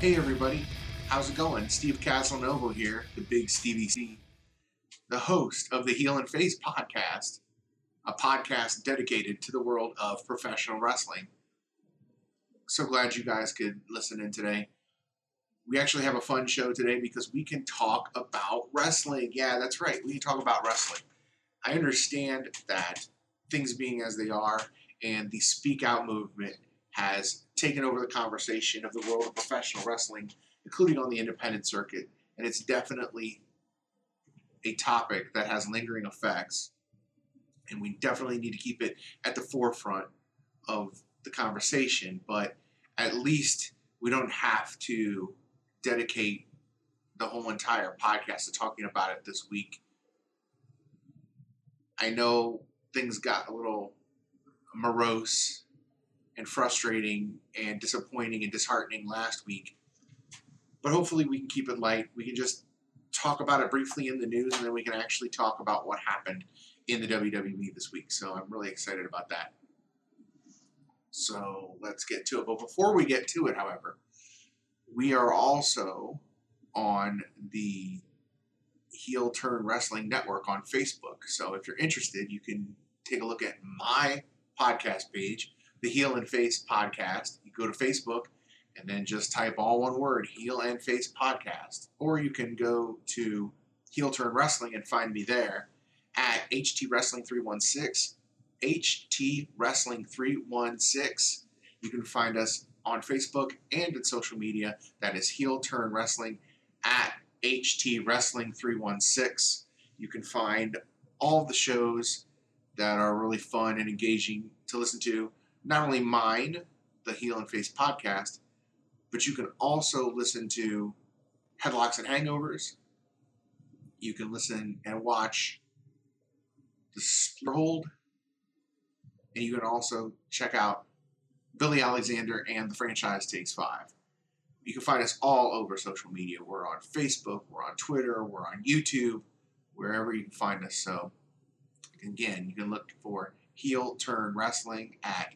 Hey everybody, how's it going? Steve Casanova here, the big Stevie C, the host of the Heel and Face podcast, a podcast dedicated to the world of professional wrestling. So glad you guys could listen in today. We actually have a fun show today because we can talk about wrestling. Yeah, that's right. We can talk about wrestling. I understand that things being as they are and the speak out movement has taken over the conversation of the world of professional wrestling, including on the independent circuit. And it's definitely a topic that has lingering effects. And we definitely need to keep it at the forefront of the conversation. But at least we don't have to dedicate the whole entire podcast to talking about it this week. I know things got a little morose and frustrating and disappointing and disheartening last week. But hopefully we can keep it light. We can just talk about it briefly in the news and then we can actually talk about what happened in the WWE this week. So I'm really excited about that. So let's get to it. But before we get to it, however, we are also on the Heel Turn Wrestling Network on Facebook. So if you're interested, you can take a look at my podcast page the Heel and Face podcast. You go to Facebook and then just type all one word, Heel and Face podcast. Or you can go to Heel Turn Wrestling and find me there at HT Wrestling 316. HT Wrestling 316. You can find us on Facebook and in social media. That is Heel Turn Wrestling at HT Wrestling 316. You can find all the shows that are really fun and engaging to listen to not only mine, the Heel and Face podcast, but you can also listen to Headlocks and Hangovers. You can listen and watch The Hold. And you can also check out Billy Alexander and the franchise Takes Five. You can find us all over social media. We're on Facebook, we're on Twitter, we're on YouTube, wherever you can find us. So, again, you can look for Heel Turn Wrestling at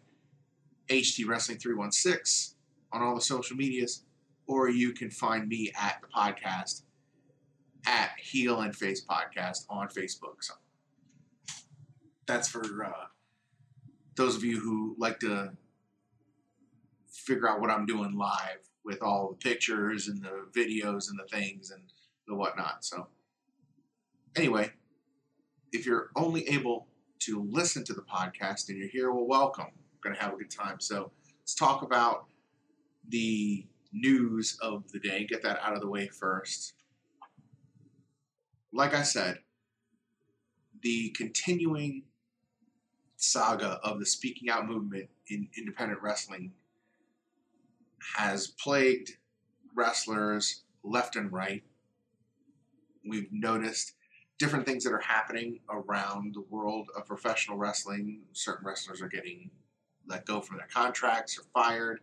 HT Wrestling 316 on all the social medias, or you can find me at the podcast at Heel and Face Podcast on Facebook. So that's for uh, those of you who like to figure out what I'm doing live with all the pictures and the videos and the things and the whatnot. So, anyway, if you're only able to listen to the podcast and you're here, well, welcome going to have a good time. So let's talk about the news of the day. Get that out of the way first. Like I said, the continuing saga of the speaking out movement in independent wrestling has plagued wrestlers left and right. We've noticed different things that are happening around the world of professional wrestling. Certain wrestlers are getting let go from their contracts or fired.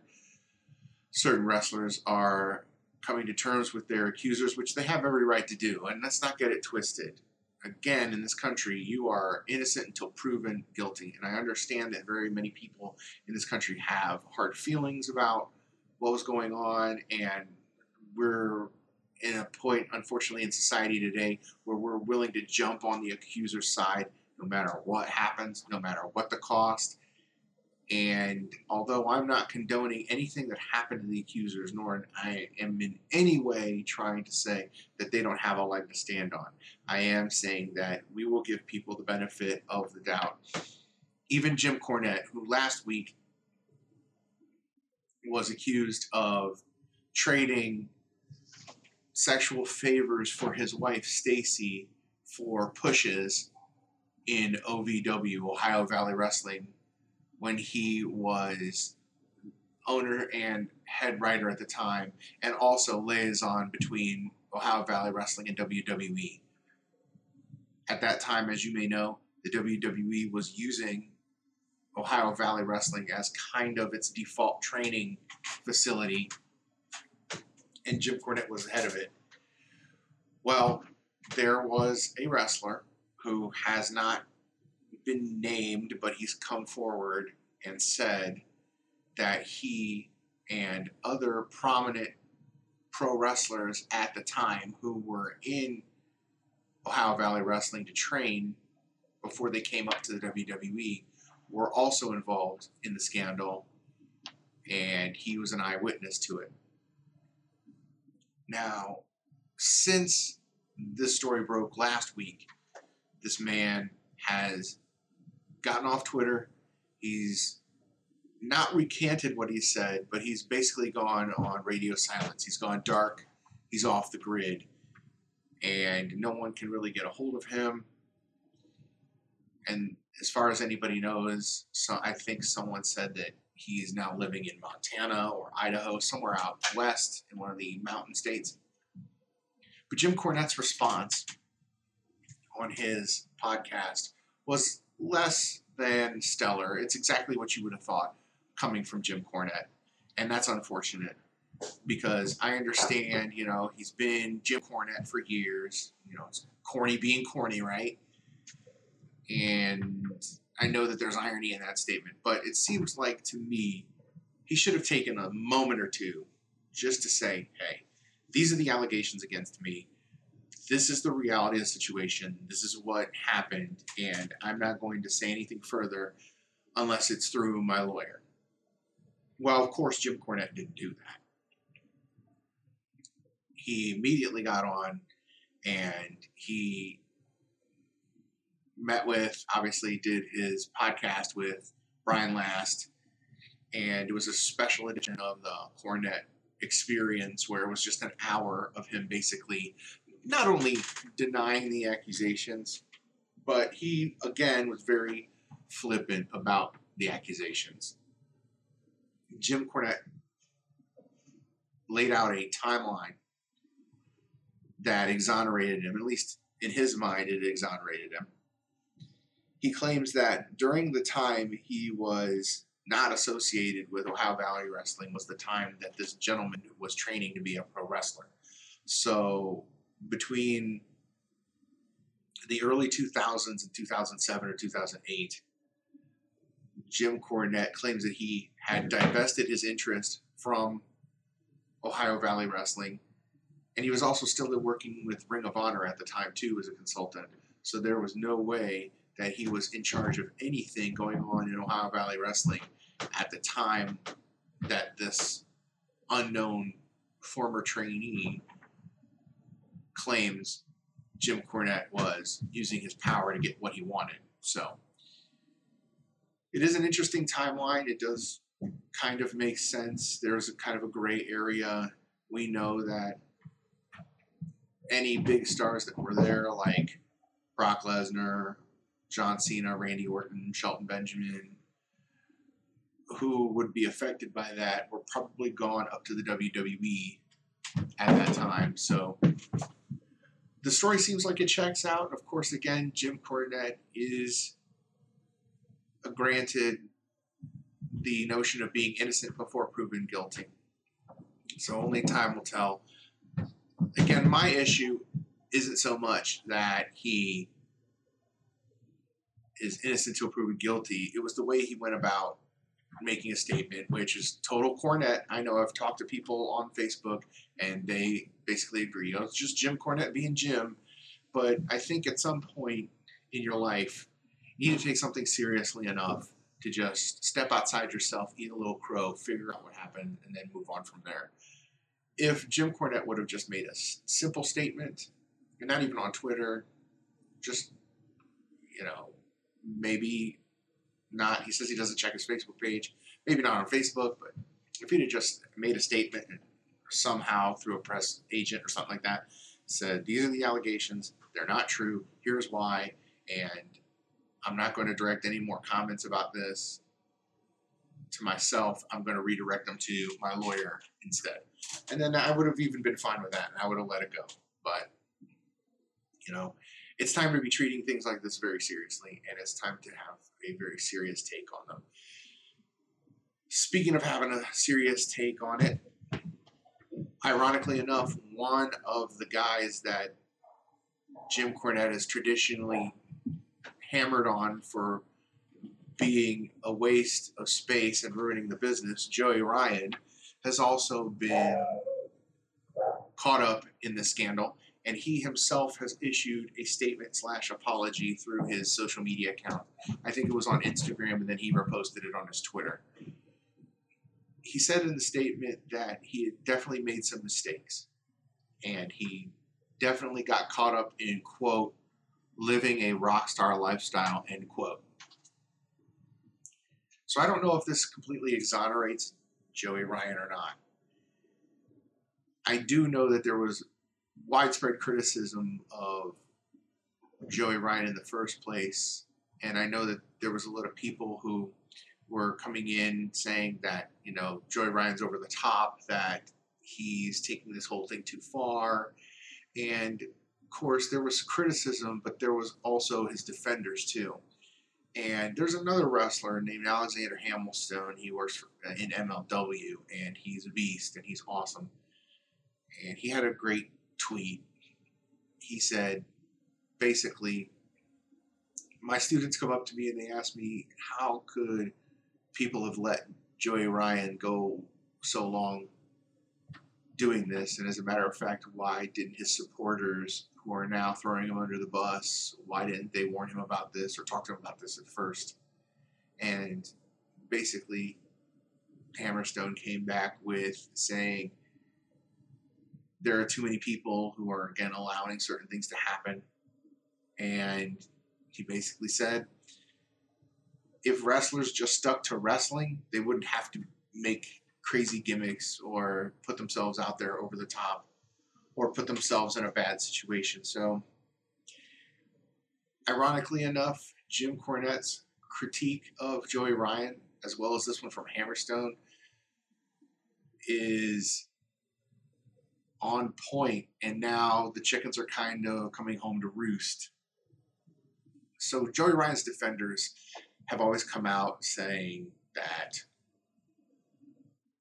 Certain wrestlers are coming to terms with their accusers, which they have every right to do. And let's not get it twisted. Again, in this country, you are innocent until proven guilty. And I understand that very many people in this country have hard feelings about what was going on. And we're in a point, unfortunately, in society today where we're willing to jump on the accuser's side no matter what happens, no matter what the cost. And although I'm not condoning anything that happened to the accusers, nor I am in any way trying to say that they don't have a leg to stand on, I am saying that we will give people the benefit of the doubt. Even Jim Cornette, who last week was accused of trading sexual favors for his wife Stacey for pushes in OVW, Ohio Valley Wrestling, when he was owner and head writer at the time, and also liaison between Ohio Valley Wrestling and WWE. At that time, as you may know, the WWE was using Ohio Valley Wrestling as kind of its default training facility, and Jim Cornette was the head of it. Well, there was a wrestler who has not been named, but he's come forward and said that he and other prominent pro wrestlers at the time who were in Ohio Valley Wrestling to train before they came up to the WWE were also involved in the scandal, and he was an eyewitness to it. Now, since this story broke last week, this man has gotten off Twitter. He's not recanted what he said, but he's basically gone on radio silence. He's gone dark. He's off the grid. And no one can really get a hold of him. And as far as anybody knows, so I think someone said that he's now living in Montana or Idaho, somewhere out west in one of the mountain states. But Jim Cornette's response on his podcast was less than stellar. It's exactly what you would have thought coming from Jim Cornette. And that's unfortunate because I understand, you know, he's been Jim Cornette for years. You know, it's corny being corny, right? And I know that there's irony in that statement, but it seems like to me he should have taken a moment or two just to say, hey, these are the allegations against me. This is the reality of the situation. This is what happened, and I'm not going to say anything further unless it's through my lawyer. Well, of course, Jim Cornette didn't do that. He immediately got on and he met with, obviously, did his podcast with Brian Last, and it was a special edition of the Cornette experience where it was just an hour of him basically not only denying the accusations, but he again was very flippant about the accusations. Jim Cornette laid out a timeline that exonerated him, at least in his mind, it exonerated him. He claims that during the time he was not associated with Ohio Valley Wrestling was the time that this gentleman was training to be a pro wrestler. So between the early 2000s and 2007 or 2008, Jim Cornette claims that he had divested his interest from Ohio Valley Wrestling, and he was also still working with Ring of Honor at the time too as a consultant. So there was no way that he was in charge of anything going on in Ohio Valley Wrestling at the time that this unknown former trainee claims Jim Cornette was using his power to get what he wanted. So it is an interesting timeline. It does kind of make sense. There's a kind of a gray area. We know that any big stars that were there, like Brock Lesnar, John Cena, Randy Orton, Shelton Benjamin, who would be affected by that were probably gone up to the WWE at that time. So the story seems like it checks out. Of course, again, Jim Cornette is granted the notion of being innocent before proven guilty. So only time will tell. Again, my issue isn't so much that he is innocent until proven guilty. It was the way he went about making a statement, which is total Cornette. I know I've talked to people on Facebook and they basically agree. You know, it's just Jim Cornette being Jim. But I think at some point in your life, you need to take something seriously enough to just step outside yourself, eat a little crow, figure out what happened, and then move on from there. If Jim Cornette would have just made a simple statement, and not even on Twitter, just, you know, maybe not, he says he doesn't check his Facebook page, maybe not on Facebook, but if he'd have just made a statement and somehow through a press agent or something like that said, These are the allegations, they're not true, here's why, and I'm not going to direct any more comments about this to myself. I'm going to redirect them to my lawyer instead. And then I would have even been fine with that and I would have let it go. But, you know, it's time to be treating things like this very seriously and it's time to have a very serious take on them. Speaking of having a serious take on it, ironically enough, one of the guys that Jim Cornette has traditionally hammered on for being a waste of space and ruining the business, Joey Ryan, has also been caught up in the scandal, and he himself has issued a statement slash apology through his social media account. I think it was on Instagram, and then he reposted it on his Twitter. He said in the statement that he had definitely made some mistakes, and he definitely got caught up in quote living a rock star lifestyle end quote. So I don't know if this completely exonerates Joey Ryan or not. I do know that there was widespread criticism of Joey Ryan in the first place, and I know that there was a lot of people who were coming in saying that you know Joey Ryan's over the top, that he's taking this whole thing too far, and of course there was criticism, but there was also his defenders too. And there's another wrestler named Alexander Hammerstone. He works for, uh, in MLW, and he's a beast, and he's awesome. And he had a great tweet. He said, basically, my students come up to me and they ask me, how could people have let Joey Ryan go so long doing this? And as a matter of fact, why didn't his supporters, who are now throwing him under the bus, why didn't they warn him about this or talk to him about this at first? And basically, Hammerstone came back with saying, there are too many people who are again allowing certain things to happen. And he basically said if wrestlers just stuck to wrestling, they wouldn't have to make crazy gimmicks or put themselves out there over the top or put themselves in a bad situation. So, ironically enough, Jim Cornette's critique of Joey Ryan, as well as this one from Hammerstone, is on point. and now the chickens are kind of coming home to roost. So Joey Ryan's defenders have always come out saying that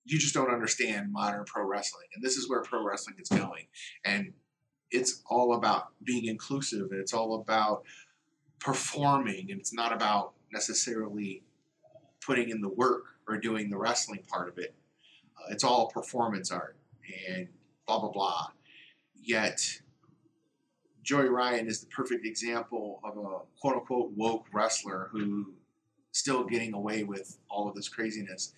you just don't understand modern pro wrestling, and this is where pro wrestling is going, and it's all about being inclusive, and it's all about performing, and it's not about necessarily putting in the work or doing the wrestling part of it. Uh, it's all performance art, and blah, blah, blah. Yet, Joey Ryan is the perfect example of a quote unquote woke wrestler who still getting away with all of this craziness.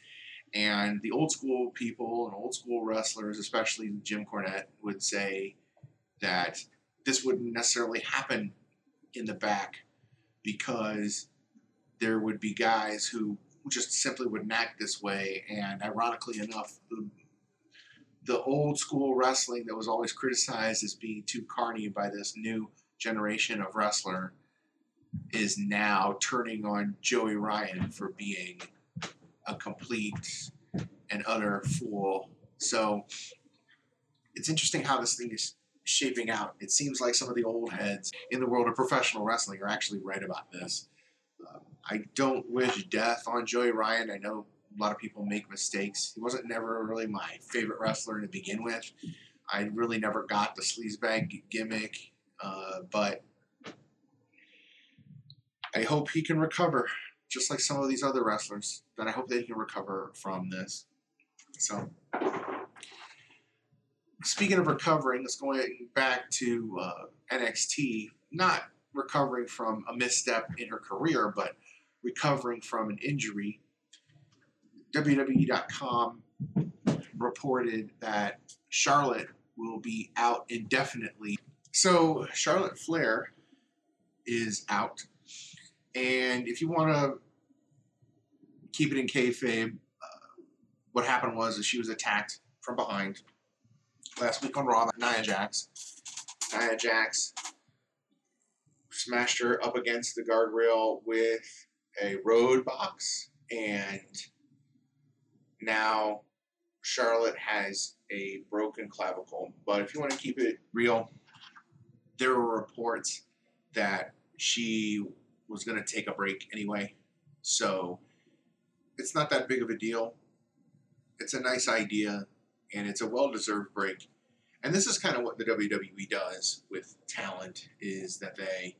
And the old school people and old school wrestlers, especially Jim Cornette, would say that this wouldn't necessarily happen in the back because there would be guys who just simply wouldn't act this way. And ironically enough, the the old school wrestling that was always criticized as being too carny by this new generation of wrestler is now turning on Joey Ryan for being a complete and utter fool. So it's interesting how this thing is shaping out. It seems like some of the old heads in the world of professional wrestling are actually right about this. Uh, I don't wish death on Joey Ryan. I know a lot of people make mistakes. He wasn't never really my favorite wrestler to begin with. I really never got the sleazebag gimmick, uh, but I hope he can recover, just like some of these other wrestlers. That I hope they can recover from this. So, speaking of recovering, let's go back to uh, NXT. Not recovering from a misstep in her career, but recovering from an injury WWE.com reported that Charlotte will be out indefinitely. So Charlotte Flair is out, and if you want to keep it in kayfabe, uh, what happened was that she was attacked from behind last week on Raw. Nia Jax, Nia Jax smashed her up against the guardrail with a road box and now Charlotte has a broken clavicle. But if you want to keep it real, there were reports that she was going to take a break anyway. So it's not that big of a deal. It's a nice idea and it's a well-deserved break. And this is kind of what the WWE does with talent is that they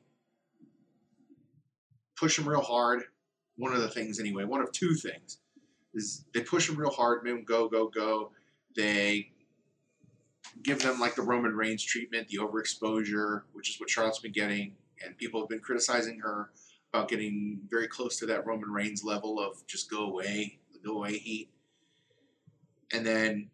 push them real hard. One of the things anyway, one of two things is they push them real hard, make them go, go, go. They give them like the Roman Reigns treatment, the overexposure, which is what Charlotte's been getting, and people have been criticizing her about getting very close to that Roman Reigns level of just go away, go away heat. And then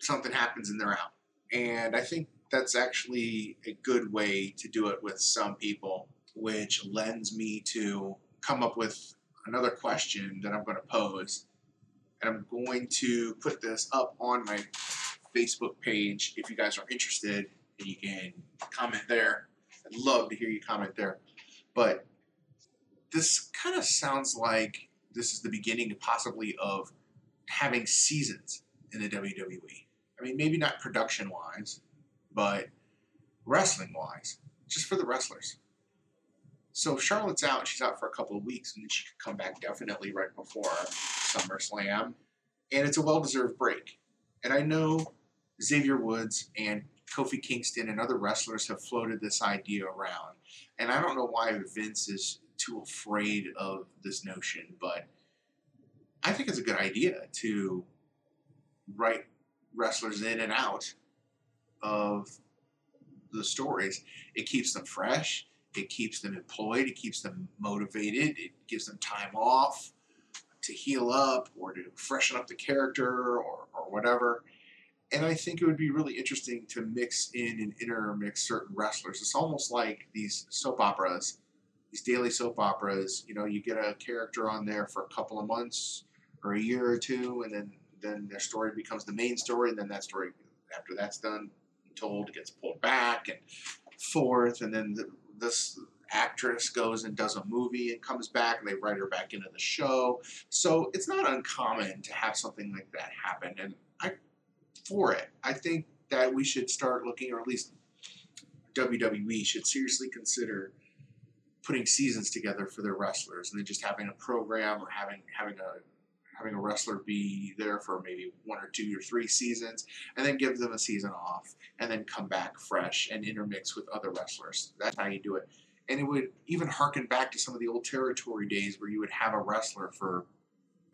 something happens and they're out. And I think that's actually a good way to do it with some people, which lends me to come up with another question that I'm going to pose. And I'm going to put this up on my Facebook page if you guys are interested and you can comment there. I'd love to hear you comment there. But this kind of sounds like this is the beginning possibly of having seasons in the WWE. I mean, maybe not production wise, but wrestling wise, just for the wrestlers. So Charlotte's out, she's out for a couple of weeks, and then she could come back definitely right before SummerSlam. And it's a well deserved break. And I know Xavier Woods and Kofi Kingston and other wrestlers have floated this idea around. And I don't know why Vince is too afraid of this notion, but I think it's a good idea to write wrestlers in and out of the stories. It keeps them fresh. It keeps them employed. It keeps them motivated. It gives them time off to heal up or to freshen up the character or, or whatever. And I think it would be really interesting to mix in and intermix certain wrestlers. It's almost like these soap operas, these daily soap operas. You know, you get a character on there for a couple of months or a year or two, and then then their story becomes the main story, and then that story after that's done told gets pulled back and forth, and then the, this actress goes and does a movie and comes back, and they write her back into the show. So it's not uncommon to have something like that happen, and I for it. I think that we should start looking, or at least WWE should seriously consider putting seasons together for their wrestlers, and then just having a program or having having a having a wrestler be there for maybe one or two or three seasons, and then give them a season off, and then come back fresh and intermix with other wrestlers. That's how you do it. And it would even harken back to some of the old territory days where you would have a wrestler for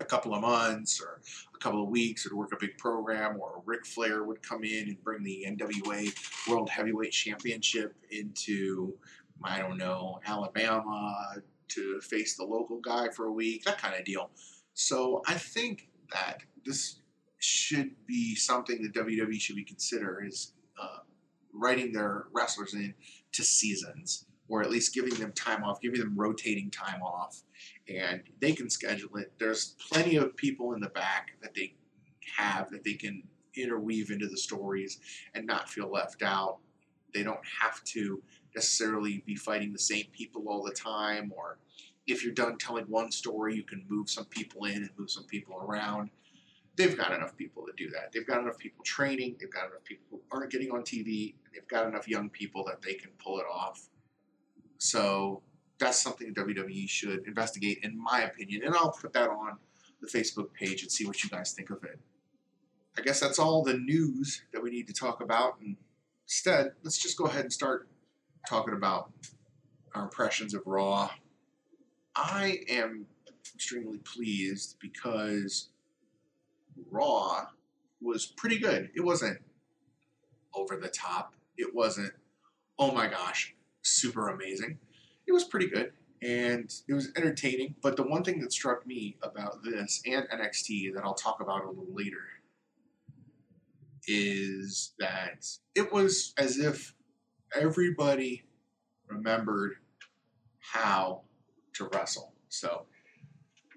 a couple of months or a couple of weeks or work a big program, or Ric Flair would come in and bring the NWA World Heavyweight Championship into, I don't know, Alabama to face the local guy for a week, that kind of deal. So I think that this should be something that WWE should be consider is uh, writing their wrestlers in to seasons, or at least giving them time off, giving them rotating time off, and they can schedule it. There's plenty of people in the back that they have that they can interweave into the stories and not feel left out. They don't have to necessarily be fighting the same people all the time or if you're done telling one story, you can move some people in and move some people around. They've got enough people to do that. They've got enough people training. They've got enough people who aren't getting on TV. They've got enough young people that they can pull it off. So that's something WWE should investigate, in my opinion. And I'll put that on the Facebook page and see what you guys think of it. I guess that's all the news that we need to talk about. And instead, let's just go ahead and start talking about our impressions of Raw I am extremely pleased because Raw was pretty good. It wasn't over the top. It wasn't, oh my gosh, super amazing. It was pretty good and it was entertaining. But the one thing that struck me about this and NXT that I'll talk about a little later is that it was as if everybody remembered how to wrestle. So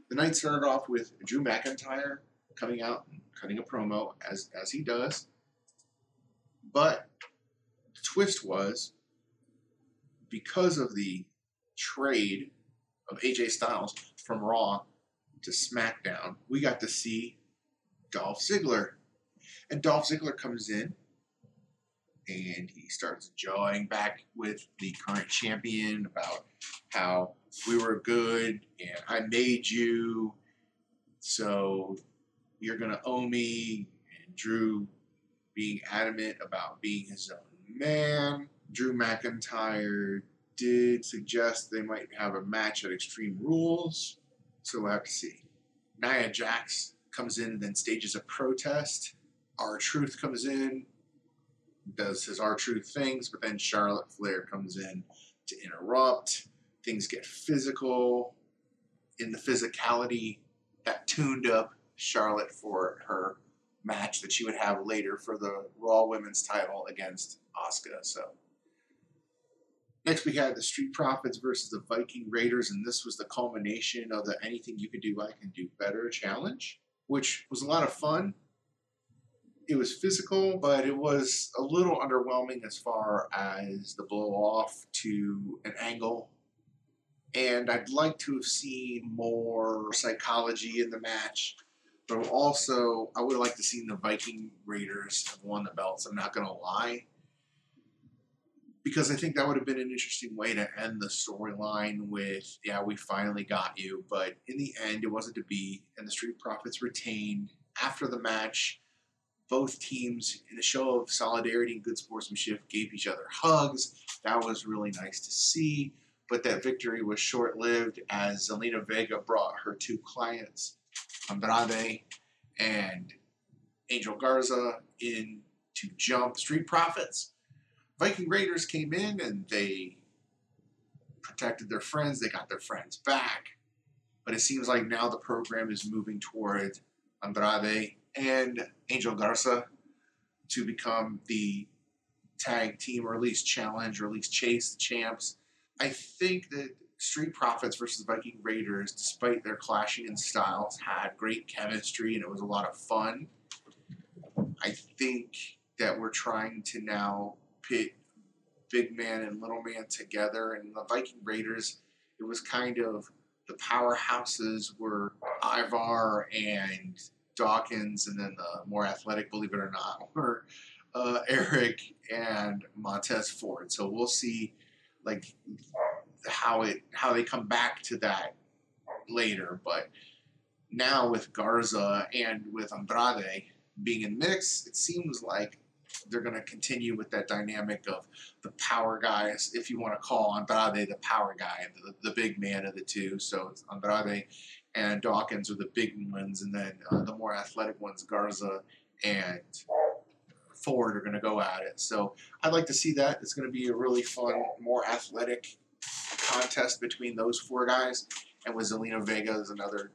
the night started off with Drew McIntyre coming out and cutting a promo as as he does. But the twist was because of the trade of AJ Styles from Raw to SmackDown, we got to see Dolph Ziggler. And Dolph Ziggler comes in and he starts jawing back with the current champion about how we were good and I made you, so you're gonna owe me. And Drew being adamant about being his own man. Drew McIntyre did suggest they might have a match at Extreme Rules, so we'll have to see. Nia Jax comes in then stages a protest. R-Truth comes in does his R-Truth things, but then Charlotte Flair comes in to interrupt. Things get physical. In the physicality, that tuned up Charlotte for her match that she would have later for the Raw Women's title against Asuka. So next we had the Street Profits versus the Viking Raiders, and this was the culmination of the Anything You Can Do, I Can Do Better challenge, which was a lot of fun. It was physical, but it was a little underwhelming as far as the blow off to an angle. And I'd like to have seen more psychology in the match but also, I would have liked to see the Viking Raiders have won the belts. I'm not going to lie. Because I think that would have been an interesting way to end the storyline with, yeah, we finally got you. But in the end, it wasn't to be. And the Street Profits retained after the match. Both teams, in a show of solidarity and good sportsmanship, gave each other hugs. That was really nice to see. But that victory was short lived as Zelina Vega brought her two clients Andrade and Angel Garza in to jump Street Profits. Viking Raiders came in and they protected their friends. They got their friends back. But it seems like now the program is moving toward Andrade and Angel Garza to become the tag team or at least challenge or at least chase the champs. I think that Street Profits versus Viking Raiders, despite their clashing in styles, had great chemistry and it was a lot of fun. I think that we're trying to now pit big man and little man together, and the Viking Raiders, it was kind of the powerhouses were Ivar and Dawkins, and then the more athletic, believe it or not, were uh, Erik and Montez Ford. So we'll see, like how it how they come back to that later. But now with Garza and with Andrade being in mix, it seems like they're going to continue with that dynamic of the power guys, if you want to call Andrade the power guy, the, the big man of the two. So it's Andrade and Dawkins are the big ones, and then uh, the more athletic ones, Garza and Ford, are going to go at it. So I'd like to see that. It's going to be a really fun, more athletic contest between those four guys, and with Zelina Vega is another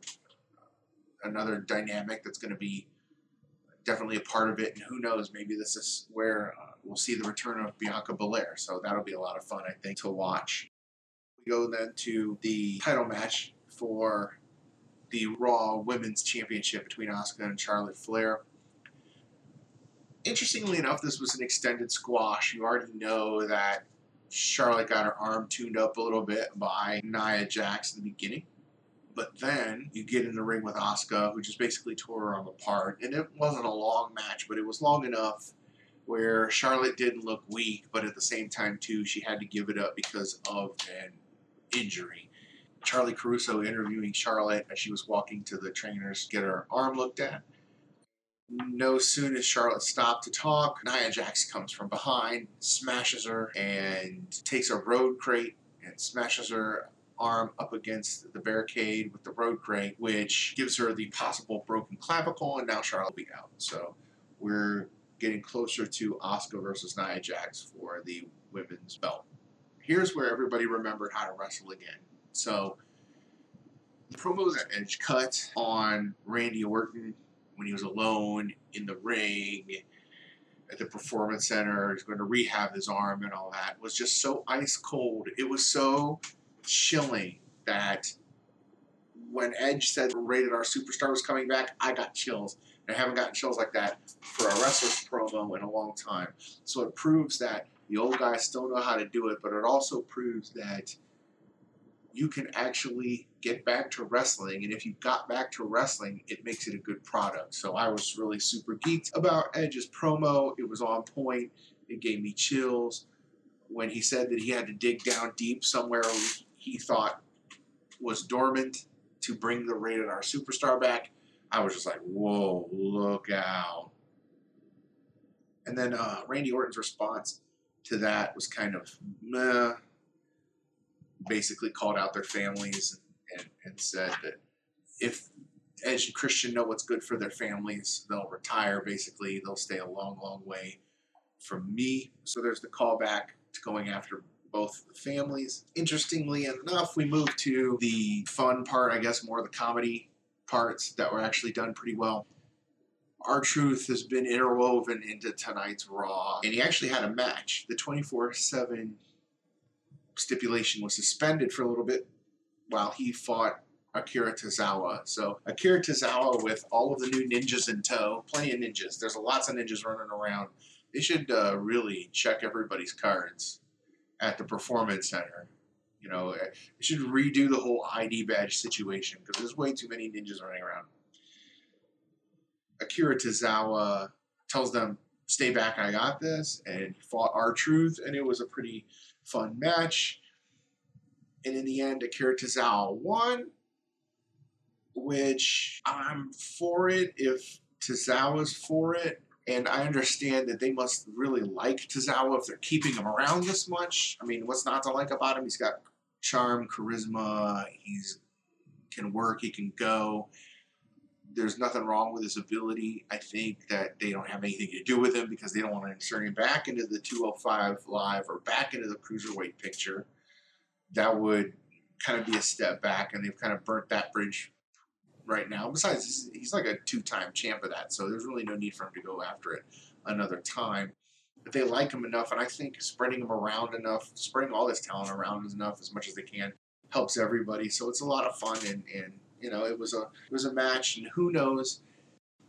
another dynamic that's going to be definitely a part of it. And who knows, maybe this is where uh, we'll see the return of Bianca Belair. So that'll be a lot of fun, I think, to watch. We go then to the title match for the Raw Women's Championship between Asuka and Charlotte Flair. Interestingly enough, this was an extended squash. You already know that Charlotte got her arm tuned up a little bit by Nia Jax in the beginning. But then you get in the ring with Asuka, who just basically tore her apart. And it wasn't a long match, but it was long enough where Charlotte didn't look weak, but at the same time, too, she had to give it up because of an injury. Charly Caruso interviewing Charlotte as she was walking to the trainers to get her arm looked at no soon as Charlotte stopped to talk, Nia Jax comes from behind, smashes her, and takes a road crate and smashes her arm up against the barricade with the road crate, which gives her the possible broken clavicle, and now Charlotte will be out. So we're getting closer to Asuka versus Nia Jax for the women's belt. Here's where everybody remembered how to wrestle again. So the promos that Edge cut on Randy Orton when he was alone in the ring at the performance center. He's going to rehab his arm and all that. was just so ice cold. It was so chilling that when Edge said rated R superstar was coming back, I got chills. And I haven't gotten chills like that for a wrestler's promo in a long time. So it proves that the old guys still know how to do it, but it also proves that you can actually get back to wrestling. And if you got back to wrestling, it makes it a good product. So I was really super geeked about Edge's promo. It was on point. It gave me chills. When he said that he had to dig down deep somewhere he thought was dormant to bring the rated R superstar back, I was just like, whoa, look out. And then uh, Randy Orton's response to that was kind of meh basically called out their families and, and said that if Edge and Christian know what's good for their families, they'll retire. Basically, they'll stay a long, long way from me. So there's the callback to going after both families. Interestingly enough, we moved to the fun part, I guess, more of the comedy parts that were actually done pretty well. R-Truth has been interwoven into tonight's Raw, and he actually had a match. The 24 7 stipulation was suspended for a little bit while he fought Akira Tozawa. So Akira Tozawa with all of the new ninjas in tow, plenty of ninjas. There's lots of ninjas running around. They should uh, really check everybody's cards at the performance center. You know, eh, they should redo the whole ID badge situation because there's way too many ninjas running around. Akira Tozawa tells them, "Stay back, I got this," and he fought R-Truth, and it was a pretty fun match. And in the end, Akira Tozawa won, which I'm for it if Tozawa's for it. And I understand that they must really like Tozawa if they're keeping him around this much. I mean, what's not to like about him? He's got charm, charisma, he's can work, he can go. There's nothing wrong with his ability. I think that they don't have anything to do with him because they don't want to insert him back into the 205 live or back into the cruiserweight picture. That would kind of be a step back, and they've kind of burnt that bridge right now. Besides, he's, he's like a two-time champ of that, so there's really no need for him to go after it another time. But they like him enough, and I think spreading him around enough, spreading all this talent around enough as much as they can, helps everybody. So it's a lot of fun, and, and you know, it was a it was a match, and who knows.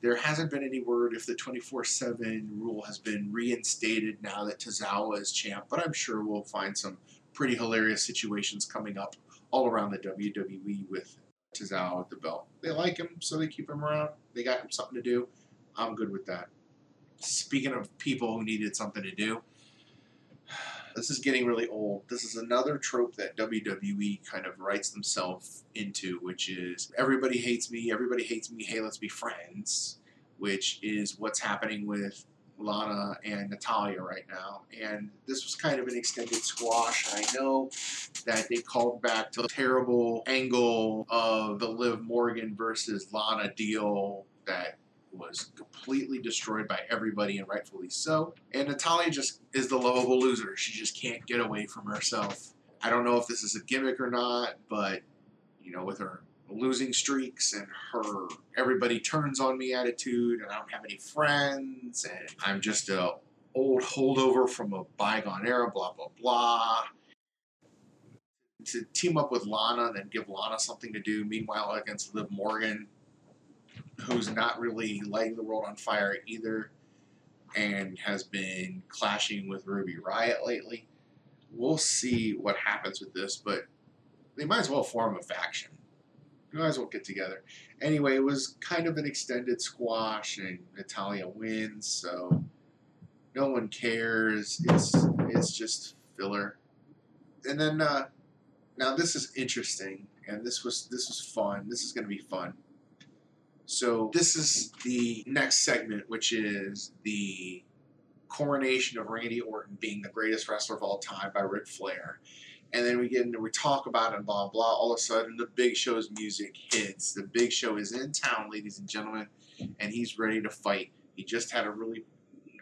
There hasn't been any word if the 24 7 rule has been reinstated now that Tozawa is champ, but I'm sure we'll find some pretty hilarious situations coming up all around the WWE with Tozawa with the belt. They like him, so they keep him around. They got him something to do. I'm good with that. Speaking of people who needed something to do, this is getting really old. This is another trope that WWE kind of writes themselves into, which is everybody hates me, everybody hates me, hey, let's be friends, which is what's happening with Lana and Natalya right now. And this was kind of an extended squash. I know that they called back to the terrible angle of the Liv Morgan versus Lana deal that was completely destroyed by everybody and rightfully so. And Natalya just is the lovable loser. She just can't get away from herself. I don't know if this is a gimmick or not, but you know, with her losing streaks and her everybody turns on me attitude and I don't have any friends and I'm just a old holdover from a bygone era, blah blah blah. To team up with Lana and then give Lana something to do, meanwhile against Liv Morgan, who's not really lighting the world on fire either and has been clashing with Ruby Riott lately. We'll see what happens with this, but they might as well form a faction. Might as well get together. Anyway, it was kind of an extended squash, and Natalya wins, so no one cares. It's it's just filler. And then uh, now this is interesting, and this was this was fun. This is going to be fun. So this is the next segment, which is the coronation of Randy Orton being the greatest wrestler of all time by Ric Flair. And then we get into we talk about it and blah blah. All of a sudden, the Big Show's music hits. The Big Show is in town, ladies and gentlemen, and he's ready to fight. He just had a really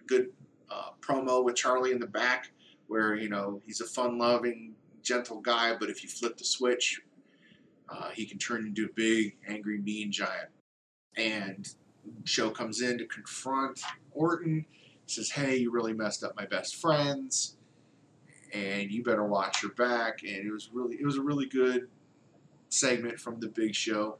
good uh, promo with Charly in the back, where you know he's a fun-loving, gentle guy, but if you flip the switch, uh, he can turn into a big, angry, mean giant. And Show comes in to confront Orton. Says, "Hey, you really messed up my best friends, and you better watch your back." And it was really, it was a really good segment from the Big Show.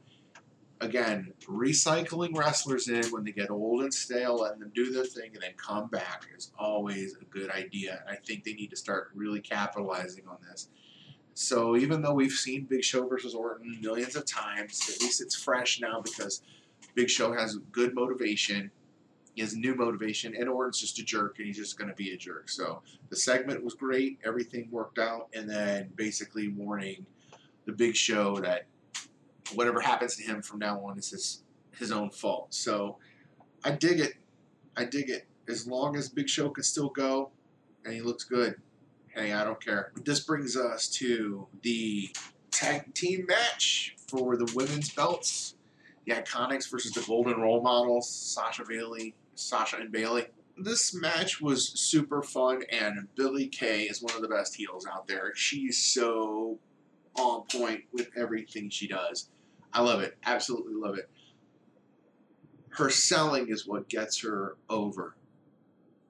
Again, recycling wrestlers in when they get old and stale, letting them do their thing, and then come back is always a good idea. And I think they need to start really capitalizing on this. So even though we've seen Big Show versus Orton millions of times, at least it's fresh now because Big Show has good motivation. He has new motivation, and Orton's just a jerk, and he's just going to be a jerk. So the segment was great. Everything worked out, and then basically warning the Big Show that whatever happens to him from now on is his his own fault. So I dig it. I dig it. As long as Big Show can still go, and he looks good. Hey, I don't care. This brings us to the tag team match for the women's belts the Iconics versus the Golden Role Models, Sasha Bayley, Sasha and Bayley. this match was super fun, and Billie Kay is one of the best heels out there. She's so on point with everything she does. I love it. Absolutely love it. Her selling is what gets her over.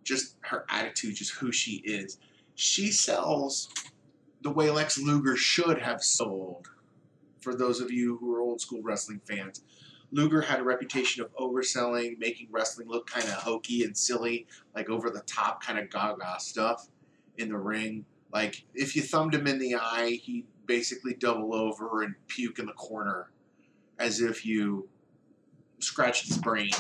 Just her attitude, just who she is. She sells the way Lex Luger should have sold. For those of you who are old school wrestling fans, Luger had a reputation of overselling, making wrestling look kind of hokey and silly, like over the top kind of gaga stuff in the ring. Like if you thumbed him in the eye, he'd basically double over and puke in the corner as if you scratched his brain.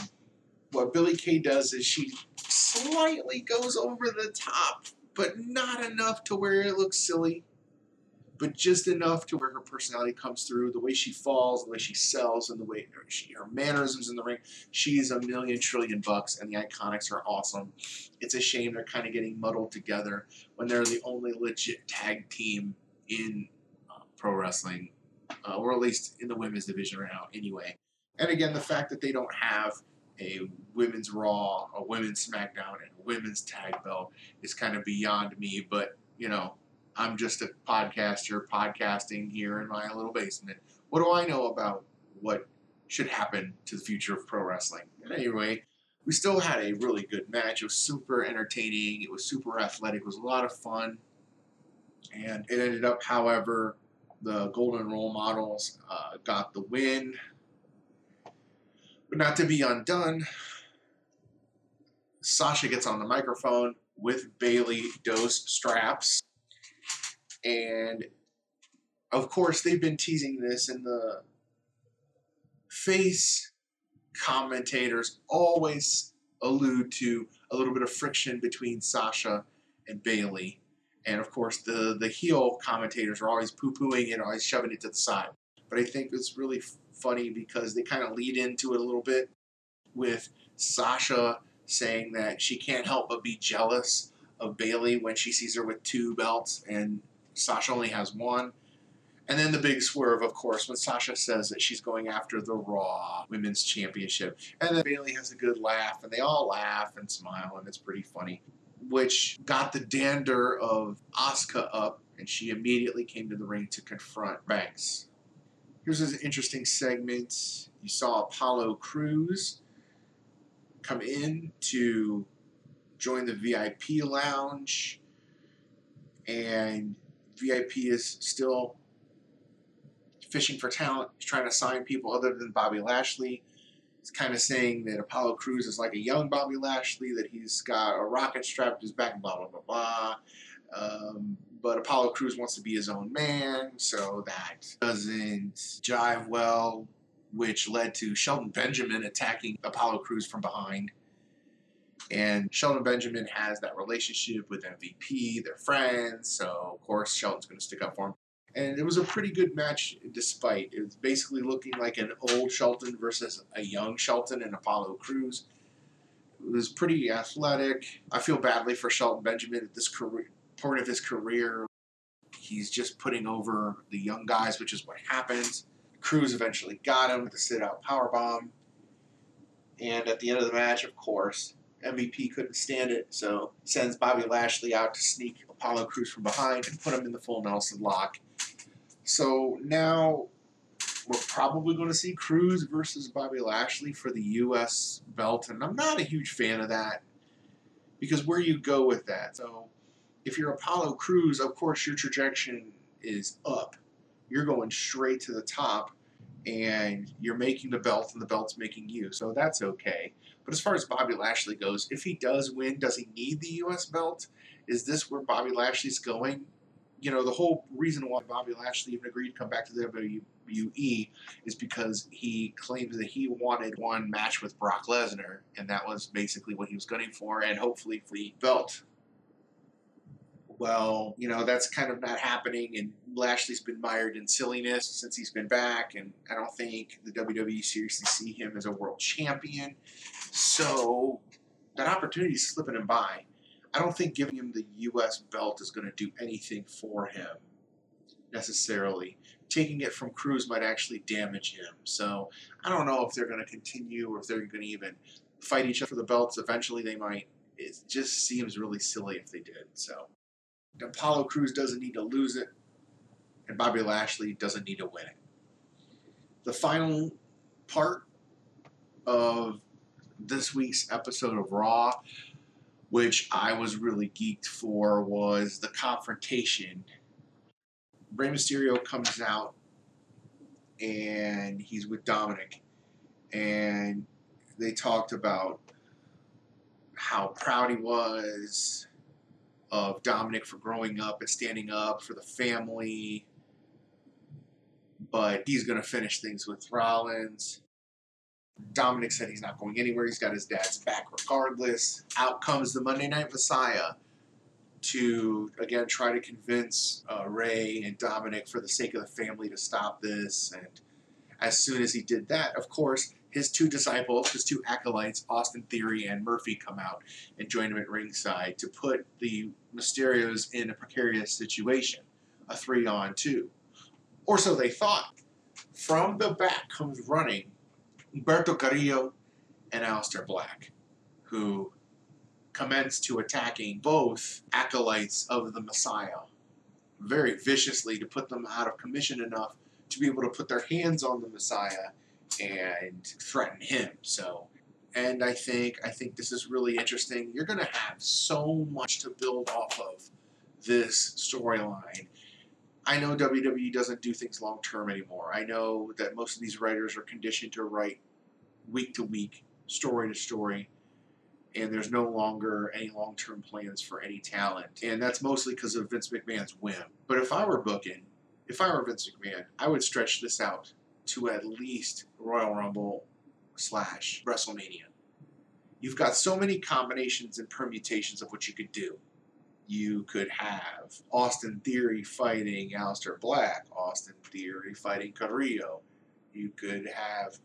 What Billie Kay does is she slightly goes over the top, but not enough to where it looks silly but just enough to where her personality comes through, the way she falls, the way she sells, and the way she, her mannerisms in the ring. She's a million trillion bucks, and the Iconics are awesome. It's a shame they're kind of getting muddled together when they're the only legit tag team in uh, pro wrestling, uh, or at least in the women's division right now, anyway. And again, the fact that they don't have a women's Raw, a women's SmackDown, and a women's tag belt is kind of beyond me, but you know, I'm just a podcaster podcasting here in my little basement. What do I know about what should happen to the future of pro wrestling? Anyway, we still had a really good match. It was super entertaining. It was super athletic. It was a lot of fun. And it ended up, however, the Golden Role Models uh, got the win. But not to be undone, Sasha gets on the microphone with Bayley Dos straps and of course, they've been teasing this, and the face commentators always allude to a little bit of friction between Sasha and Bayley. And of course, the, the heel commentators are always poo pooing it, always shoving it to the side. But I think it's really funny because they kind of lead into it a little bit with Sasha saying that she can't help but be jealous of Bayley when she sees her with two belts and Sasha only has one. And then the big swerve, of course, when Sasha says that she's going after the Raw Women's Championship. And then Bayley has a good laugh, and they all laugh and smile, and it's pretty funny. Which got the dander of Asuka up, and she immediately came to the ring to confront Banks. Here's an interesting segment. You saw Apollo Crews come in to join the VIP lounge, and MVP is still fishing for talent. He's trying to sign people other than Bobby Lashley. He's kind of saying that Apollo Crews is like a young Bobby Lashley, that he's got a rocket strapped to his back, blah, blah, blah, blah. Um, but Apollo Crews wants to be his own man, so that doesn't jive well, which led to Shelton Benjamin attacking Apollo Crews from behind. And Shelton Benjamin has that relationship with MVP. They're friends, so of course Shelton's going to stick up for him. And it was a pretty good match, despite it was basically looking like an old Shelton versus a young Shelton and Apollo Crews. It was pretty athletic. I feel badly for Shelton Benjamin at this career, point of his career. He's just putting over the young guys, which is what happens. Crews eventually got him with the sit out power bomb. And at the end of the match, of course, MVP couldn't stand it, so sends Bobby Lashley out to sneak Apollo Crews from behind and put him in the full Nelson lock. So now we're probably going to see Crews versus Bobby Lashley for the U.S. belt, and I'm not a huge fan of that because where you go with that. So if you're Apollo Crews, of course your trajectory is up. You're going straight to the top, and you're making the belt, and the belt's making you. So that's okay. But as far as Bobby Lashley goes, if he does win, does he need the U.S. belt? Is this where Bobby Lashley's going? You know, the whole reason why Bobby Lashley even agreed to come back to the WWE is because he claimed that he wanted one match with Brock Lesnar, and that was basically what he was gunning for, and hopefully for the belt well, you know, that's kind of not happening. And Lashley's been mired in silliness since he's been back. And I don't think the WWE seriously see him as a world champion. So that opportunity is slipping him by. I don't think giving him the U.S. belt is going to do anything for him necessarily. Taking it from Crews might actually damage him. So I don't know if they're going to continue or if they're going to even fight each other for the belts. Eventually, they might it just seems really silly if they did. So Apollo Crews doesn't need to lose it, and Bobby Lashley doesn't need to win it. The final part of this week's episode of Raw, which I was really geeked for, was the confrontation. Rey Mysterio comes out and he's with Dominik, and they talked about how proud he was of Dominik for growing up and standing up for the family. But he's going to finish things with Rollins. Dominik said he's not going anywhere. He's got his dad's back regardless. Out comes the Monday Night Messiah to, again, try to convince uh, Rey and Dominik for the sake of the family to stop this. And as soon as he did that, of course, his two disciples, his two acolytes, Austin Theory and Murphy, come out and join him at ringside to put the Mysterios in a precarious situation, a three on two. Or so they thought. From the back comes running Humberto Carrillo and Aleister Black, who commence to attacking both acolytes of the Messiah very viciously to put them out of commission enough to be able to put their hands on the Messiah and threaten him. So, and I think I think this is really interesting. You're going to have so much to build off of this storyline. I know WWE doesn't do things long term anymore. I know that most of these writers are conditioned to write week to week, story to story, and there's no longer any long term plans for any talent. And that's mostly because of Vince McMahon's whim. But if I were booking, if I were Vince McMahon, I would stretch this out to at least Royal Rumble slash WrestleMania. You've got so many combinations and permutations of what you could do. You could have Austin Theory fighting Aleister Black, Austin Theory fighting Carrillo. You could have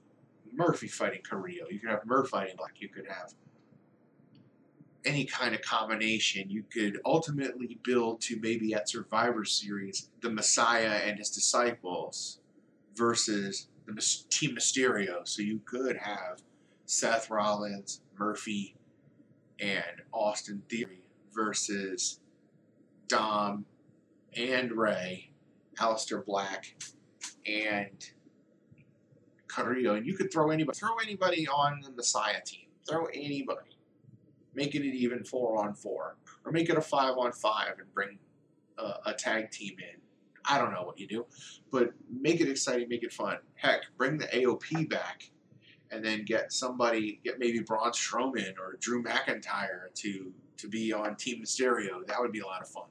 Murphy fighting Carrillo. You could have Murphy fighting Black. You could have any kind of combination. You could ultimately build to maybe at Survivor Series the Messiah and his disciples versus the Team Mysterio. So you could have Seth Rollins, Murphy, and Austin Theory versus Dom and Rey, Aleister Black, and Carrillo. And you could throw anybody throw anybody on the Messiah team. Throw anybody. Making it even four on four. Or make it a five on five and bring a, a tag team in I don't know what you do, but make it exciting, make it fun. Heck, bring the AOP back, and then get somebody, get maybe Braun Strowman or Drew McIntyre to to be on Team Mysterio. That would be a lot of fun.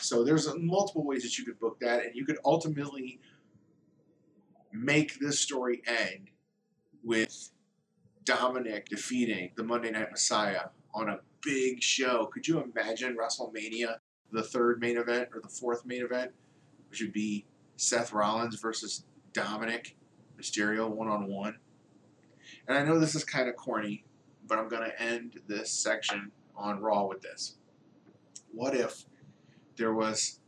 So there's multiple ways that you could book that, and you could ultimately make this story end with Dominik defeating the Monday Night Messiah on a big show. Could you imagine WrestleMania, the third main event or the fourth main event? which would be Seth Rollins versus Dominik Mysterio one on one. And I know this is kind of corny, but I'm going to end this section on Raw with this. What if there was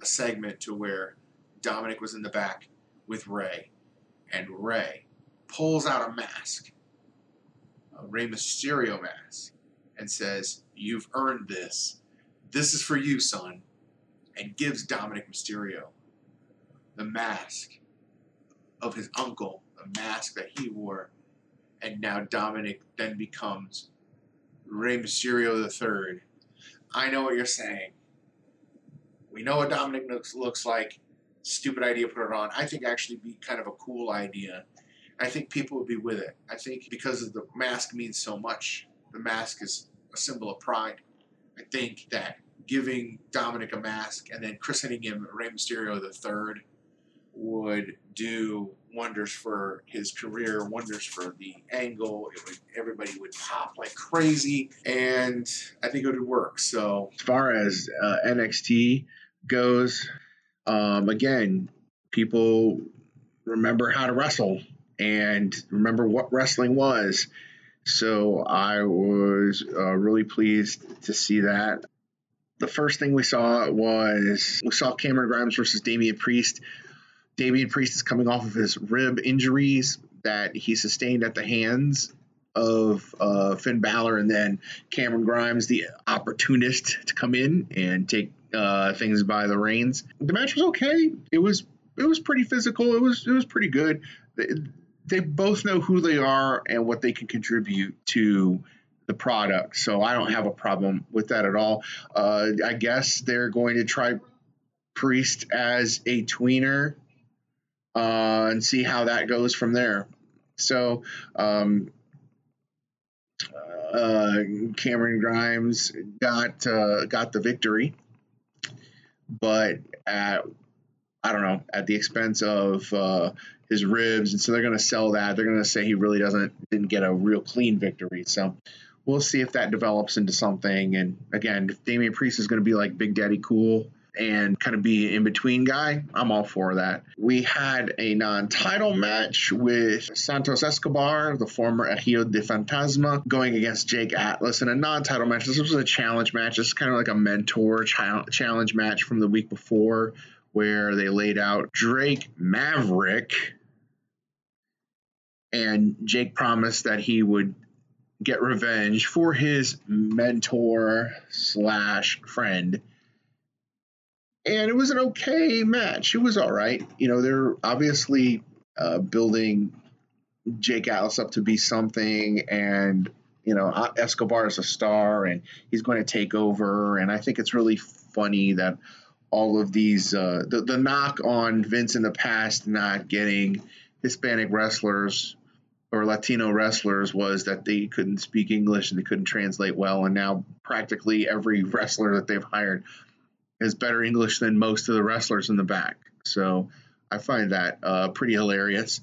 a segment to where Dominik was in the back with Rey, and Rey pulls out a mask, a Rey Mysterio mask, and says, You've earned this. This is for you, son and gives Dominik Mysterio the mask of his uncle, the mask that he wore, and now Dominik then becomes Rey Mysterio III. I know what you're saying. We know what Dominik looks, looks like. Stupid idea, put it on. I think actually be kind of a cool idea. I think people would be with it. I think because of the mask means so much. The mask is a symbol of pride. I think that giving Dominik a mask and then christening him Rey Mysterio the Third would do wonders for his career, wonders for the angle. It would everybody would pop like crazy, and I think it would work. So as far as uh, NXT goes, um, again, people remember how to wrestle and remember what wrestling was. So I was uh, really pleased to see that the first thing we saw was we saw Cameron Grimes versus Damian Priest. Damian Priest is coming off of his rib injuries that he sustained at the hands of uh, Finn Balor and then Cameron Grimes, the opportunist, to come in and take uh, things by the reins. The match was okay. It was it was pretty physical. It was it was pretty good. They, they both know who they are and what they can contribute to the product. So I don't have a problem with that at all. Uh, I guess they're going to try Priest as a tweener uh, and see how that goes from there. So um, uh, Cameron Grimes got uh, got the victory, but at I don't know at the expense of uh, his ribs, and so they're going to sell that. They're going to say he really doesn't didn't get a real clean victory. So we'll see if that develops into something. And again, if Damian Priest is going to be like Big Daddy Cool and kind of be in between guy, I'm all for that. We had a non title match with Santos Escobar, the former Hijo de Fantasma, going against Jake Atlas in a non title match. This was a challenge match. This is kind of like a mentor challenge match from the week before where they laid out Drake Maverick. And Jake promised that he would get revenge for his mentor slash friend and it was an okay match. It was all right. You know, they're obviously uh, building Jake Atlas up to be something, and you know Escobar is a star, and he's going to take over. And I think it's really funny that all of these uh, the the knock on Vince in the past not getting Hispanic wrestlers or Latino wrestlers was that they couldn't speak English and they couldn't translate well, and now practically every wrestler that they've hired has better English than most of the wrestlers in the back. So I find that uh, pretty hilarious.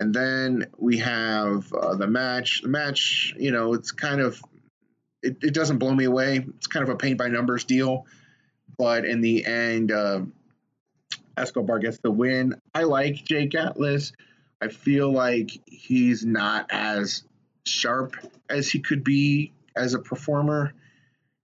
And then we have uh, the match. The match, you know, it's kind of, it, it, doesn't blow me away. It's kind of a paint by numbers deal. But in the end, uh, Escobar gets the win. I like Jake Atlas. I feel like he's not as sharp as he could be as a performer,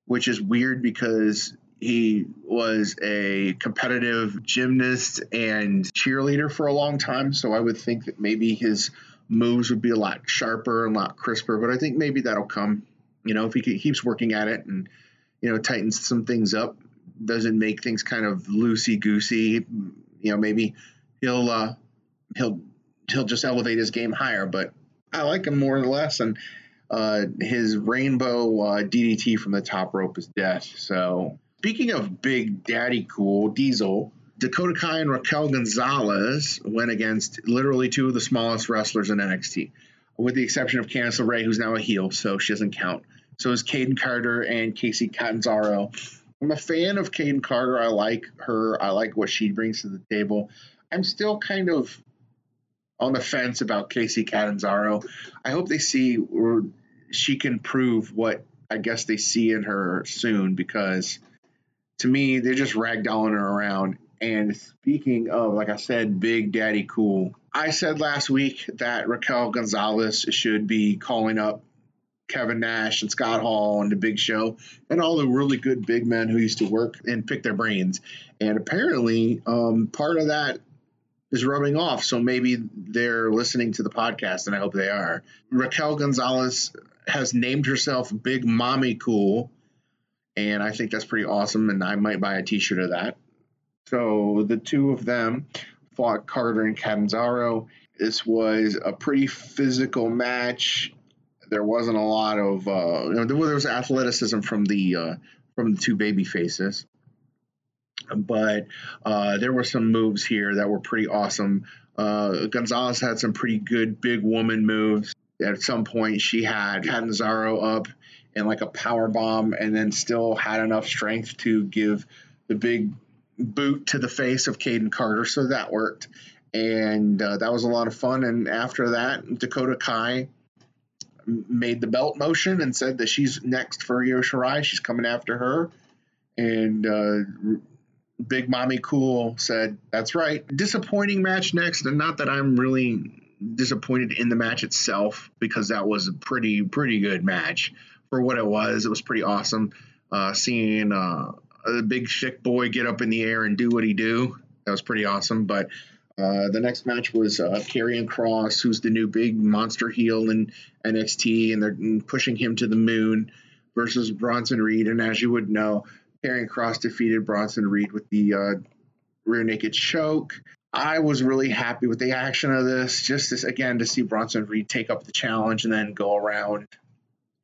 which is weird because he was a competitive gymnast and cheerleader for a long time, so I would think that maybe his moves would be a lot sharper and a lot crisper. But I think maybe that'll come. You know, if he keeps working at it and you know tightens some things up, doesn't make things kind of loosey goosey. You know, maybe he'll uh, he'll he'll just elevate his game higher. But I like him more or less, and uh, his rainbow uh, DDT from the top rope is death. So Speaking of Big Daddy Cool, Diesel, Dakota Kai and Raquel Gonzalez went against literally two of the smallest wrestlers in NXT, with the exception of Candice LeRae, who's now a heel, so she doesn't count. So is Kayden Carter and Kacy Catanzaro. I'm a fan of Kayden Carter. I like her. I like what she brings to the table. I'm still kind of on the fence about Kacy Catanzaro. I hope they see or she can prove what I guess they see in her soon because to me, they're just ragdolling her around. And speaking of, like I said, Big Daddy Cool, I said last week that Raquel Gonzalez should be calling up Kevin Nash and Scott Hall and the Big Show and all the really good big men who used to work and pick their brains. And apparently, um, part of that is rubbing off. So maybe they're listening to the podcast, and I hope they are. Raquel Gonzalez has named herself Big Mommy Cool and I think that's pretty awesome. And I might buy a T-shirt of that. So the two of them fought Carter and Catanzaro. This was a pretty physical match. There wasn't a lot of uh, you know, there was athleticism from the uh, from the two baby faces, but uh, there were some moves here that were pretty awesome. Uh, Gonzalez had some pretty good big woman moves. At some point, she had Catanzaro up and like a power bomb, and then still had enough strength to give the big boot to the face of Kayden Carter. So that worked, and uh, that was a lot of fun. And after that, Dakota Kai made the belt motion and said that she's next for Io Shirai. She's coming after her, and uh, Big Mommy Cool said, "That's right." Disappointing match next, and not that I'm really disappointed in the match itself because that was a pretty pretty good match for what it was. It was pretty awesome. Uh, seeing uh, a big thick boy get up in the air and do what he do. That was pretty awesome. But Uh, the next match was uh, Kross, who's the new big monster heel in NXT, and they're pushing him to the moon versus Bronson Reed. And as you would know, Karrion Kross defeated Bronson Reed with the uh, rear naked choke. I was really happy with the action of this. Just this again to see Bronson Reed take up the challenge and then go around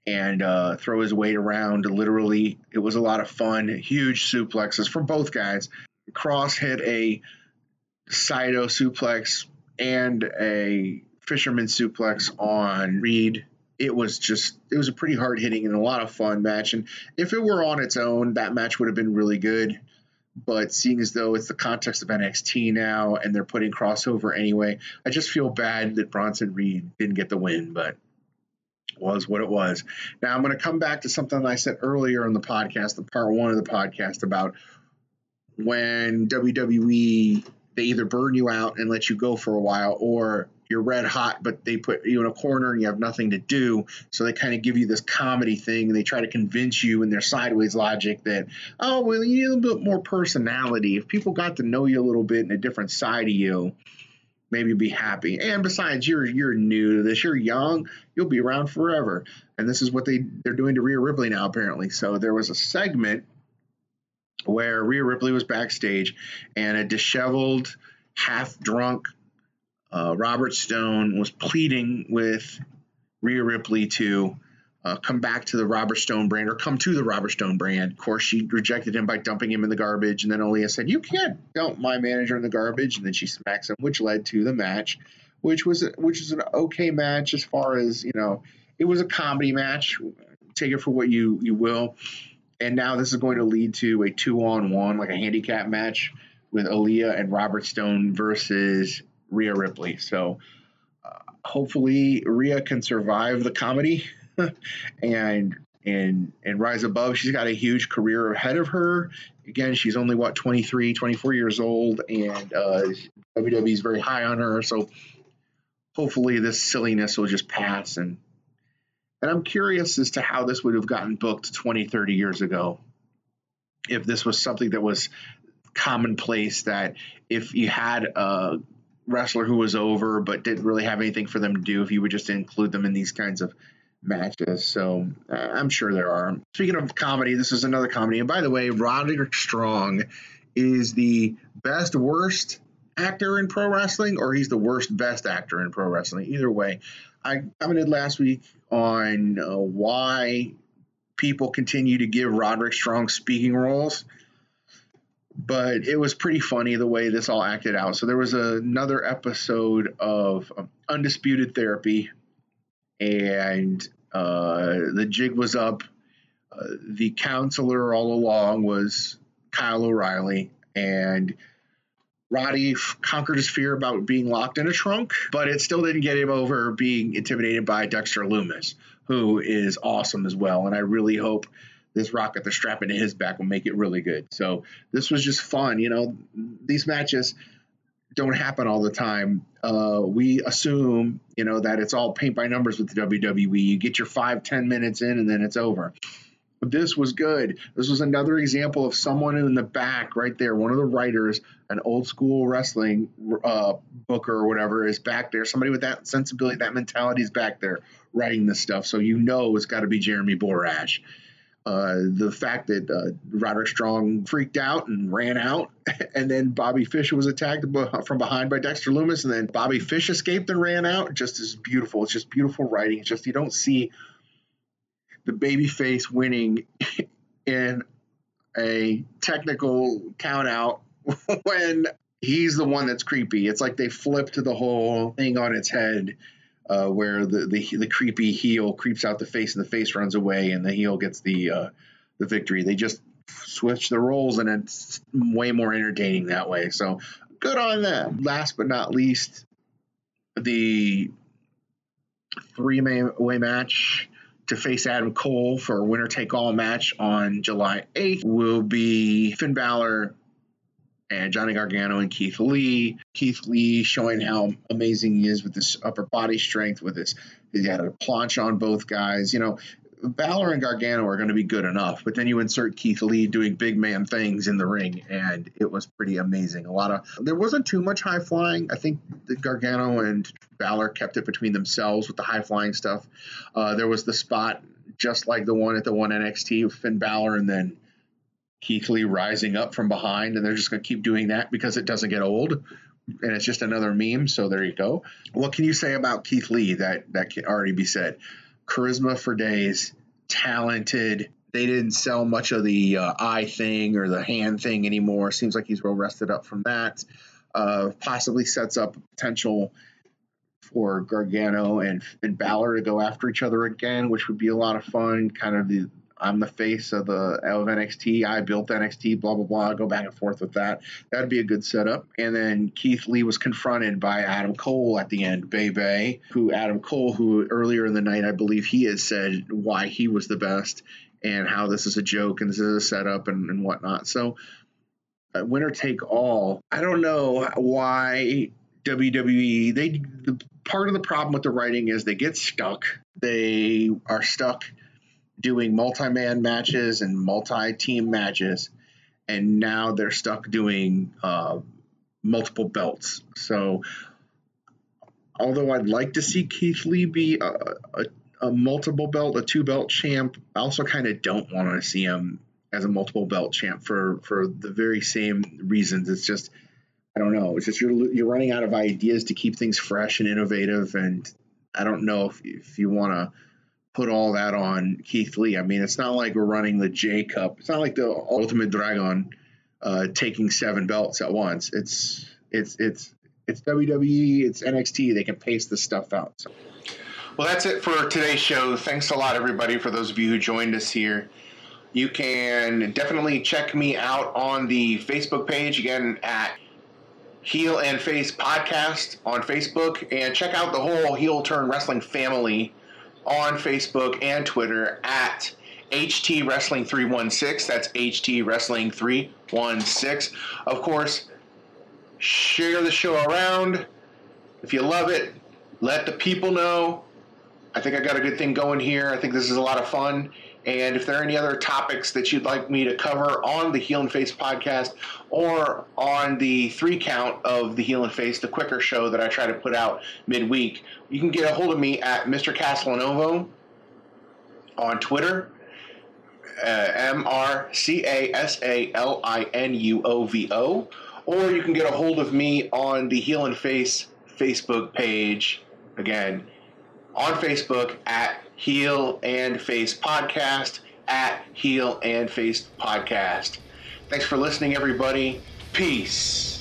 and uh, throw his weight around. Literally, it was a lot of fun. Huge suplexes from both guys. Kross hit a Saito suplex and a fisherman suplex on Reed. It was just, it was a pretty hard hitting and a lot of fun match. And if it were on its own, that match would have been really good. But seeing as though it's the context of NXT now and they're putting Kross over anyway, I just feel bad that Bronson Reed didn't get the win, but was what it was. Now I'm going to come back to something I said earlier in the podcast, the part one of the podcast about when WWE they either burn you out and let you go for a while or you're red hot, but they put you in a corner and you have nothing to do. So they kind of give you this comedy thing and they try to convince you in their sideways logic that, oh, well, you need a little bit more personality. If people got to know you a little bit and a different side of you, maybe be happy. And besides, you're you're new to this. You're young. You'll be around forever. And this is what they they're doing to Rhea Ripley now, apparently. So there was a segment where Rhea Ripley was backstage, and a disheveled, half drunk uh, Robert Stone was pleading with Rhea Ripley to uh, come back to the Robert Stone brand or come to the Robert Stone brand. Of course, she rejected him by dumping him in the garbage, and then Aliyah said, "You can't dump my manager in the garbage," and then she smacks him, which led to the match, which was which is an okay match as far as you know. It was a comedy match. Take it for what you you will. And now this is going to lead to a two on one, like a handicap match with Aliyah and Robert Stone versus Rhea Ripley. So uh, hopefully Rhea can survive the comedy and and and rise above. She's got a huge career ahead of her. Again, she's only what 23, 24 years old, and uh, WWE is very high on her. So hopefully this silliness will just pass and and I'm curious as to how this would have gotten booked 20, 30 years ago. If this was something that was commonplace, that if you had a wrestler who was over but didn't really have anything for them to do, if you would just include them in these kinds of matches. So uh, I'm sure there are. Speaking of comedy, this is another comedy. And by the way, Roderick Strong is the best worst actor in pro wrestling, or he's the worst best actor in pro wrestling. Either way, I commented last week on uh, why people continue to give Roderick Strong speaking roles, but it was pretty funny the way this all acted out. So there was another episode of um, Undisputed Therapy, and uh, the jig was up. Uh, the counselor all along was Kyle O'Reilly, and Roddy conquered his fear about being locked in a trunk, but it still didn't get him over being intimidated by Dexter Lumis, who is awesome as well. And I really hope this rocket the strap into his back will make it really good. So this was just fun. You know, these matches don't happen all the time. Uh, we assume, you know, that it's all paint by numbers with the WWE. You get your five, ten minutes in, and then it's over this was good. This was another example of someone in the back right there. One of the writers, an old school wrestling uh, booker or whatever, is back there. Somebody with that sensibility, that mentality is back there writing this stuff. So you know it's got to be Jeremy Borash. Uh, the fact that uh, Roderick Strong freaked out and ran out, and then Bobby Fish was attacked from behind by Dexter Lumis, and then Bobby Fish escaped and ran out, just is beautiful. It's just beautiful writing. It's just you don't see the babyface winning in a technical count out when he's the one that's creepy. It's like they flipped the whole thing on its head, uh, where the, the the creepy heel creeps out the face and the face runs away, and the heel gets the uh, the victory. They just switch the roles, and it's way more entertaining that way. So good on them. Last but not least, the three way match to face Adam Cole for a winner take all match on July 8th will be Finn Balor and Johnny Gargano and Keith Lee. Keith Lee showing how amazing he is with his upper body strength, with his he had a plancha on both guys. You know, Balor and Gargano are going to be good enough, but then you insert Keith Lee doing big man things in the ring, and it was pretty amazing. A lot of there wasn't too much high flying. I think Gargano and Balor kept it between themselves with the high flying stuff. Uh, there was the spot just like the one at the one NXT with Finn Balor, and then Keith Lee rising up from behind, and they're just going to keep doing that because it doesn't get old and it's just another meme. So there you go. What can you say about Keith Lee that that can already be said? charisma for days, talented. They didn't sell much of the uh, eye thing or the hand thing anymore. Seems like he's well rested up from that. Uh, possibly sets up potential for Gargano and, and Balor to go after each other again, which would be a lot of fun. Kind of the I'm the face of the of NXT. I built NXT. Blah blah blah. Go back and forth with that. That'd be a good setup. And then Keith Lee was confronted by Adam Cole at the end, Bay Bay, who Adam Cole, who earlier in the night I believe he has said why he was the best and how this is a joke and this is a setup and, and whatnot. So uh, winner take all. I don't know why WWE they the part of the problem with the writing is they get stuck. They are stuck doing multi-man matches and multi-team matches, and now they're stuck doing uh, multiple belts. So, although I'd like to see Keith Lee be a, a, a multiple belt, a two belt champ, I also kind of don't want to see him as a multiple belt champ for for the very same reasons. It's just I don't know. It's just you're you're running out of ideas to keep things fresh and innovative, and I don't know if if you want to put all that on Keith Lee. I mean, it's not like we're running the J Cup. It's not like the Ultimate Dragon uh, taking seven belts at once. It's it's it's it's WWE. It's NXT. They can pace this stuff out. So. Well, that's it for today's show. Thanks a lot, everybody, for those of you who joined us here. You can definitely check me out on the Facebook page again at Heel and Face Podcast on Facebook, and check out the whole Heel Turn Wrestling family on Facebook and Twitter at HT Wrestling 316. That's HT Wrestling 316. Of course, share the show around. If you love it, let the people know. I think I got a good thing going here. I think this is a lot of fun. And if there are any other topics that you'd like me to cover on the Heel and Face podcast or on the three count of the Heel and Face, the quicker show that I try to put out midweek, you can get a hold of me at Mr. Casalinuovo on Twitter, uh, M R C A S A L I N U O V O, or you can get a hold of me on the Heel and Face Facebook page. Again, on Facebook at Heel and Face Podcast at Heel and Face Podcast. Thanks for listening, everybody. Peace.